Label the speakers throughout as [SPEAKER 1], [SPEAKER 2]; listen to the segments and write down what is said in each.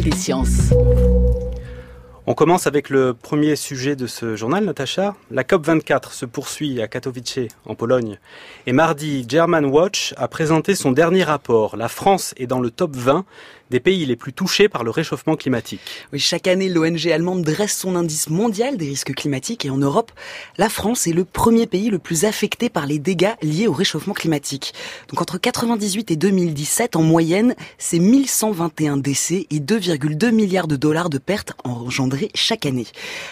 [SPEAKER 1] des sciences.
[SPEAKER 2] On commence avec le premier sujet de ce journal, Natacha. La COP24 se poursuit à Katowice, en Pologne. Et mardi, German Watch a présenté son dernier rapport. La France est dans le top 20 des pays les plus touchés par le réchauffement climatique.
[SPEAKER 3] Oui, chaque année, l'ONG allemande dresse son indice mondial des risques climatiques et en Europe, la France est le premier pays le plus affecté par les dégâts liés au réchauffement climatique. Donc entre 98 et 2017, en moyenne, c'est 1121 décès et 2,2 milliards de dollars de pertes engendrées chaque année.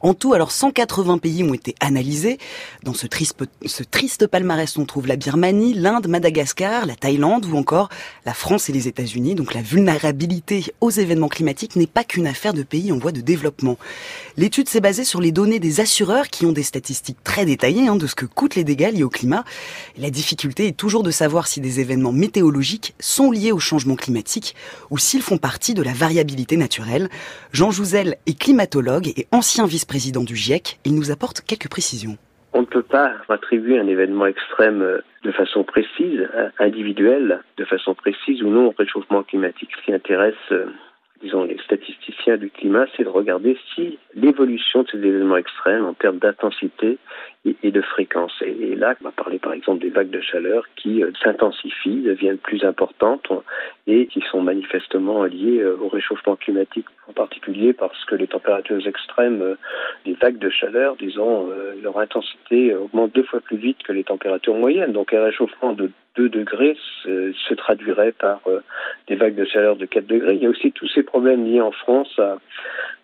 [SPEAKER 3] En tout, alors 180 pays ont été analysés. Dans ce triste, ce triste palmarès, on trouve la Birmanie, l'Inde, Madagascar, la Thaïlande ou encore la France et les États-Unis. Donc la vulnérabilité aux événements climatiques n'est pas qu'une affaire de pays en voie de développement. L'étude s'est basée sur les données des assureurs qui ont des statistiques très détaillées hein, de ce que coûtent les dégâts liés au climat. La difficulté est toujours de savoir si des événements météorologiques sont liés au changement climatique ou s'ils font partie de la variabilité naturelle. Jean Jouzel est climatologue et ancien vice-président du GIEC. Il nous apporte quelques précisions.
[SPEAKER 4] On ne peut pas attribuer un événement extrême euh, de façon précise, individuelle, de façon précise ou non au réchauffement climatique. Ce qui intéresse euh, disons, les statisticiens du climat, c'est de regarder si l'évolution de ces événements extrêmes en termes d'intensité et, de fréquence. Et, là, on va parler par exemple des vagues de chaleur qui euh, s'intensifient, deviennent plus importantes et qui sont manifestement liées euh, au réchauffement climatique, en particulier parce que les températures extrêmes euh, des vagues de chaleur, disons, leur intensité augmente deux fois plus vite que les températures moyennes. Donc un réchauffement de 2 degrés se, traduirait par des vagues de chaleur de 4 degrés. Il y a aussi tous ces problèmes liés en France à,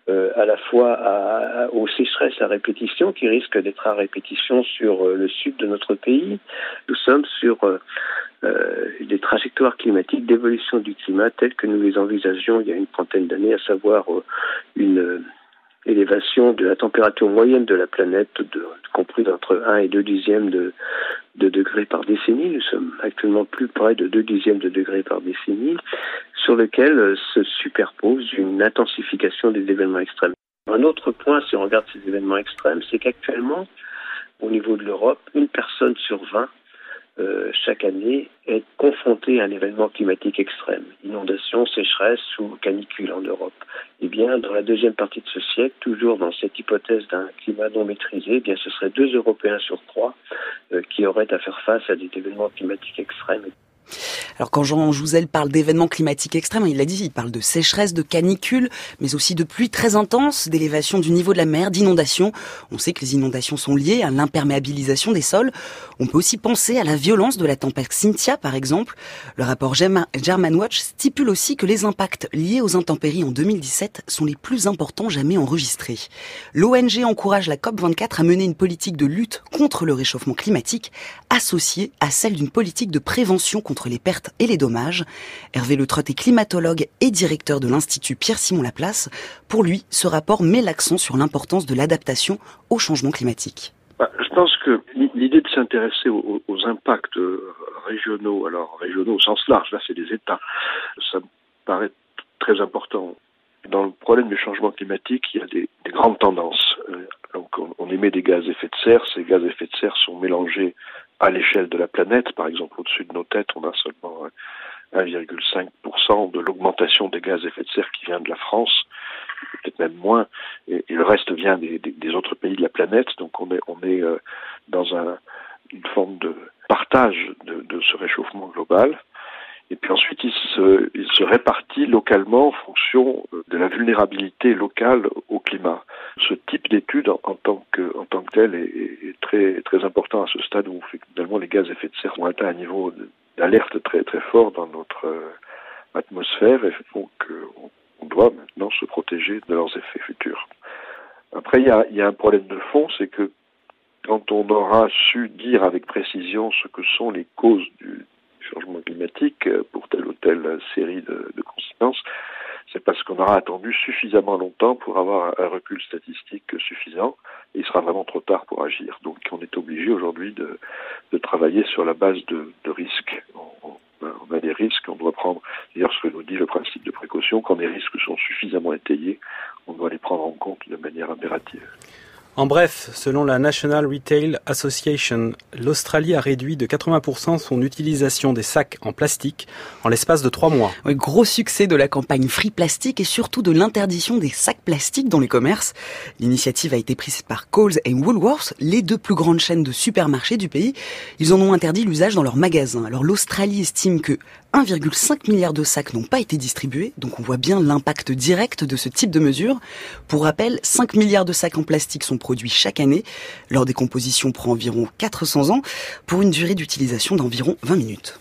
[SPEAKER 4] euh, à la fois aux sécheresses à répétition qui risquent d'être à répétition sur euh, le sud de notre pays. Nous sommes sur euh, euh, des trajectoires climatiques d'évolution du climat telles que nous les envisagions il y a une trentaine d'années, à savoir une élévation de la température moyenne de la planète, de, compris entre 1 et 2 dixièmes de, de degrés par décennie. Nous sommes actuellement plus près de 2 dixièmes de degrés par décennie, sur lequel euh, se superpose une intensification des événements extrêmes. Un autre point, si on regarde ces événements extrêmes, c'est qu'actuellement, au niveau de l'Europe, une personne sur 20 euh, chaque année est confrontée à un événement climatique extrême, inondation, sécheresse ou canicule en Europe. Eh bien, dans la deuxième partie de ce siècle, toujours dans cette hypothèse d'un climat non maîtrisé, eh bien, ce serait deux Européens sur trois euh, qui auraient à faire face à des événements climatiques extrêmes.
[SPEAKER 3] Alors quand Jean Jouzel parle d'événements climatiques extrêmes, il l'a dit, il parle de sécheresse, de canicule, mais aussi de pluies très intenses, d'élévation du niveau de la mer, d'inondations. On sait que les inondations sont liées à l'imperméabilisation des sols. On peut aussi penser à la violence de la tempête Cynthia, par exemple. Le rapport Watch stipule aussi que les impacts liés aux intempéries en 2017 sont les plus importants jamais enregistrés. L'ONG encourage la COP24 à mener une politique de lutte contre le réchauffement climatique associée à celle d'une politique de prévention contre les pertes et les dommages. Hervé Le est climatologue et directeur de l'Institut Pierre-Simon Laplace. Pour lui, ce rapport met l'accent sur l'importance de l'adaptation au changement climatique.
[SPEAKER 5] Bah, je pense que l'idée de s'intéresser aux, impacts régionaux, alors régionaux au sens large, là c'est des États, ça me paraît très important. Dans le problème du changement climatique, il y a des, grandes tendances. Euh, donc on, émet des gaz à effet de serre, ces gaz à effet de serre sont mélangés à l'échelle de la planète, par exemple au-dessus de nos têtes, on a seulement 1,5% de l'augmentation des gaz à effet de serre qui vient de la France, peut-être même moins, et, le reste vient des, autres pays de la planète. Donc on est, on est euh, dans un, une forme de partage de, de ce réchauffement global. Et puis ensuite, il se, répartit localement en fonction euh, de la vulnérabilité locale au climat. Ce type d'étude, en, tant que, en tant que tel, est, très, très important à ce stade où finalement les gaz à effet de serre ont atteint un niveau d'alerte très, très fort dans notre euh, atmosphère et qu'on on doit maintenant se protéger de leurs effets futurs. Après, il y a, il y a un problème de fond, c'est que quand on aura su dire avec précision ce que sont les causes du, changement climatique euh, pour telle ou telle série de, conséquences, c'est parce qu'on aura attendu suffisamment longtemps pour avoir un recul statistique suffisant et il sera vraiment trop tard pour agir. Donc on est obligé aujourd'hui de, travailler sur la base de, de risques. On, on, a des risques, on doit prendre, d'ailleurs ce que nous dit le principe de précaution, quand les risques sont suffisamment étayés, on doit les prendre en compte de manière impérative.
[SPEAKER 2] En bref, selon la National Retail Association, l'Australie a réduit de 80% son utilisation des sacs en plastique en l'espace de trois mois.
[SPEAKER 3] gros succès de la campagne Free Plastic et surtout de l'interdiction des sacs plastiques dans les commerces. L'initiative a été prise par Coles et Woolworths, les deux plus grandes chaînes de supermarchés du pays. Ils en ont interdit l'usage dans leurs magasins. Alors l'Australie estime que 1,5 milliard de sacs n'ont pas été distribués, donc on voit bien l'impact direct de ce type de mesure. Pour rappel, 5 milliards de sacs en plastique sont produits chaque année. Leur décomposition prend environ 400 ans pour une durée d'utilisation d'environ 20 minutes.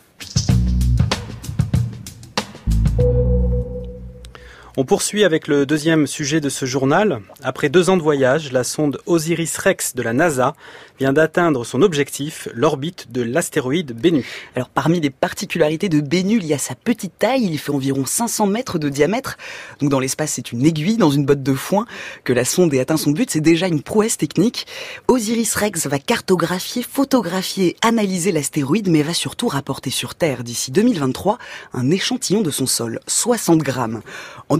[SPEAKER 2] On poursuit avec le deuxième sujet de ce journal. Après deux ans de voyage, la sonde Osiris-Rex de la NASA vient d'atteindre son objectif, l'orbite de l'astéroïde Bennu.
[SPEAKER 3] Alors parmi les particularités de Bennu, il y a sa petite taille, il fait environ 500 mètres de diamètre. Donc dans l'espace, c'est une aiguille dans une botte de foin. Que la sonde ait atteint son but, c'est déjà une prouesse technique. Osiris-Rex va cartographier, photographier, analyser l'astéroïde, mais va surtout rapporter sur Terre d'ici 2023 un échantillon de son sol, 60 grammes.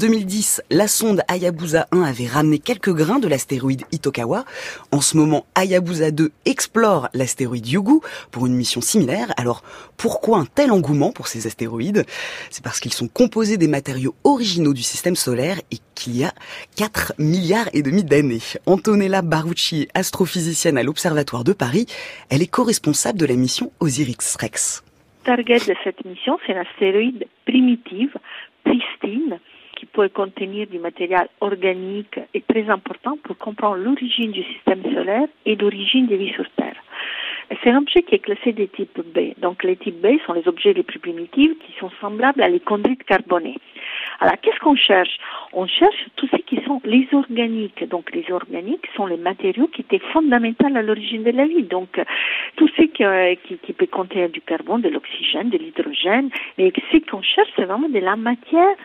[SPEAKER 3] 2010, la sonde Hayabusa 1 avait ramené quelques grains de l'astéroïde Itokawa. En ce moment, Hayabusa 2 explore l'astéroïde Yugu pour une mission similaire. Alors, pourquoi un tel engouement pour ces astéroïdes? C'est parce qu'ils sont composés des matériaux originaux du système solaire et qu'il y a 4 milliards et demi d'années. Antonella Barucci, astrophysicienne à l'Observatoire de Paris, elle est co-responsable de la mission Osiris-Rex.
[SPEAKER 1] Target de cette mission, c'est l'astéroïde primitive, pristine, peut contenir du matériel organique est très important pour comprendre l'origine du système solaire et l'origine des vies sur Terre. C'est un objet qui est classé des types B. Donc les types B sont les objets les plus primitifs qui sont semblables à les chondrites carbonées. Alors qu'est-ce qu'on cherche? On cherche tous ceux qui sont les organiques. Donc les organiques sont les matériaux qui étaient fondamentaux à l'origine de la vie. Donc tous ceux qui, euh, qui, peuvent contenir du carbone, de l'oxygène, de l'hydrogène. Mais ce qu'on cherche, c'est vraiment de la matière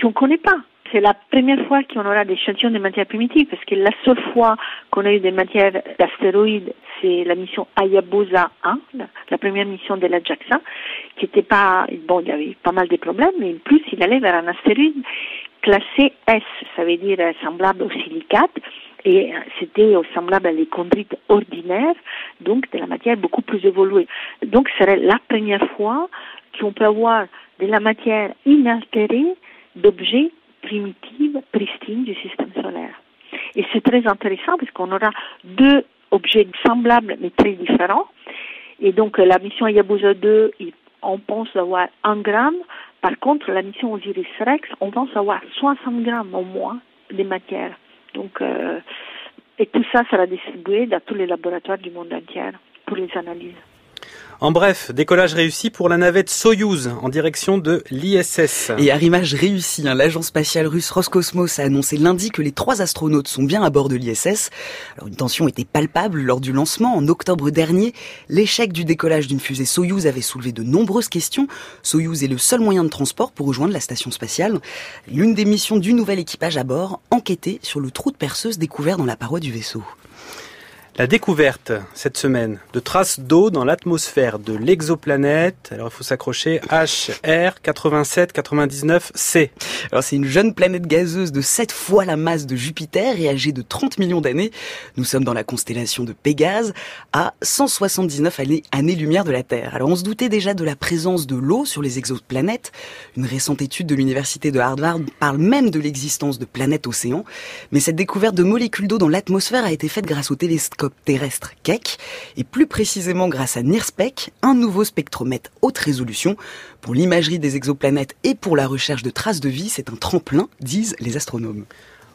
[SPEAKER 1] qu'on ne connaît pas. C'est la première fois qu'on aura des échantillons de matières primitives, parce que la seule fois qu'on a eu des matières d'astéroïdes, c'est la mission Hayabusa 1, la, première mission de la JAXA, qui était pas, bon, il y avait pas mal de problèmes, mais en plus, il allait vers un astéroïde classé S, ça veut dire semblable au silicate, et c'était semblable à l'échondrite ordinaire, donc de la matière beaucoup plus évoluée. Donc, ce serait la première fois qu'on peut avoir de la matière inaltérée d'objets primitifs, pristines du système solaire. Et c'est très intéressant parce qu'on aura deux objets semblables mais très différents. Et donc la mission Hayabusa 2, on pense avoir un gramme. Par contre, la mission Osiris-Rex, on pense avoir 60 grammes au moins de matière. Donc, euh, et tout ça sera distribué dans tous les laboratoires du monde entier pour les analyses.
[SPEAKER 2] En bref, décollage réussi pour la navette Soyouz en direction de l'ISS.
[SPEAKER 3] Et arrimage réussi, hein, l'agence spatiale russe Roscosmos a annoncé lundi que les trois astronautes sont bien à bord de l'ISS. Alors une tension était palpable lors du lancement en octobre dernier. L'échec du décollage d'une fusée Soyouz avait soulevé de nombreuses questions. Soyouz est le seul moyen de transport pour rejoindre la station spatiale. L'une des missions du nouvel équipage à bord, enquêter sur le trou de perceuse découvert dans la paroi du vaisseau.
[SPEAKER 2] La découverte cette semaine de traces d'eau dans l'atmosphère de l'exoplanète. Alors il faut s'accrocher HR 8799c.
[SPEAKER 3] Alors c'est une jeune planète gazeuse de 7 fois la masse de Jupiter et âgée de 30 millions d'années. Nous sommes dans la constellation de Pégase à 179 années-lumière de la Terre. Alors on se doutait déjà de la présence de l'eau sur les exoplanètes. Une récente étude de l'université de Harvard parle même de l'existence de planètes océans. Mais cette découverte de molécules d'eau dans l'atmosphère a été faite grâce au télescope terrestre Keck, et plus précisément grâce à NIRSPEC, un nouveau spectromètre haute résolution. Pour l'imagerie des exoplanètes et pour la recherche de traces de vie, c'est un tremplin, disent les astronomes.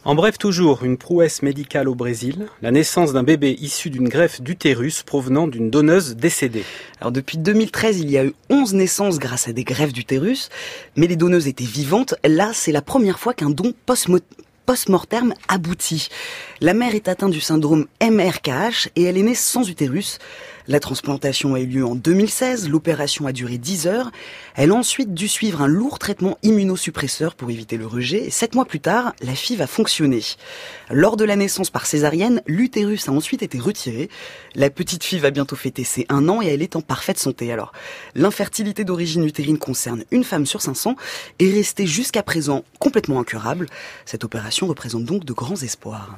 [SPEAKER 2] En bref, toujours une prouesse médicale au Brésil, la naissance d'un bébé issu d'une greffe d'utérus provenant d'une donneuse décédée.
[SPEAKER 3] Alors depuis 2013, il y a eu 11 naissances grâce à des greffes d'utérus, mais les donneuses étaient vivantes. Là, c'est la première fois qu'un don post post-mortem abouti. La mère est atteinte du syndrome MRKH et elle est née sans utérus. La transplantation a eu lieu en 2016, l'opération a duré 10 heures. Elle a ensuite dû suivre un lourd traitement immunosuppresseur pour éviter le rejet. Et sept mois plus tard, la fille va fonctionner. Lors de la naissance par césarienne, l'utérus a ensuite été retiré. La petite fille va bientôt fêter ses un an et elle est en parfaite santé. Alors, l'infertilité d'origine utérine concerne une femme sur 500 et restée jusqu'à présent complètement incurable. Cette opération représente donc de grands espoirs.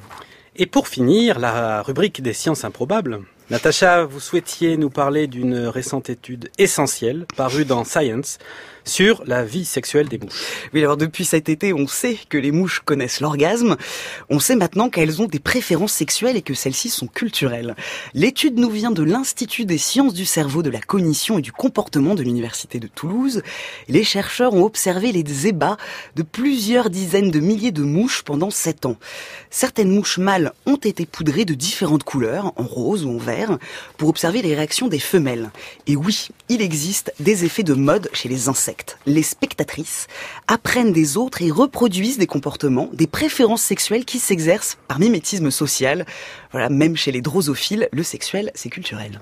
[SPEAKER 2] Et pour finir, la rubrique des sciences improbables. Natacha, vous souhaitiez nous parler d'une récente étude essentielle parue dans Science sur la vie sexuelle des mouches.
[SPEAKER 3] Oui, alors depuis cet été, on sait que les mouches connaissent l'orgasme. On sait maintenant qu'elles ont des préférences sexuelles et que celles-ci sont culturelles. L'étude nous vient de l'Institut des sciences du cerveau, de la cognition et du comportement de l'Université de Toulouse. Les chercheurs ont observé les ébats de plusieurs dizaines de milliers de mouches pendant sept ans. Certaines mouches mâles ont été poudrées de différentes couleurs, en rose ou en vert, pour observer les réactions des femelles. Et oui, il existe des effets de mode chez les insectes les spectatrices, apprennent des autres et reproduisent des comportements, des préférences sexuelles qui s'exercent par mimétisme social. Voilà, même chez les drosophiles, le sexuel, c'est culturel.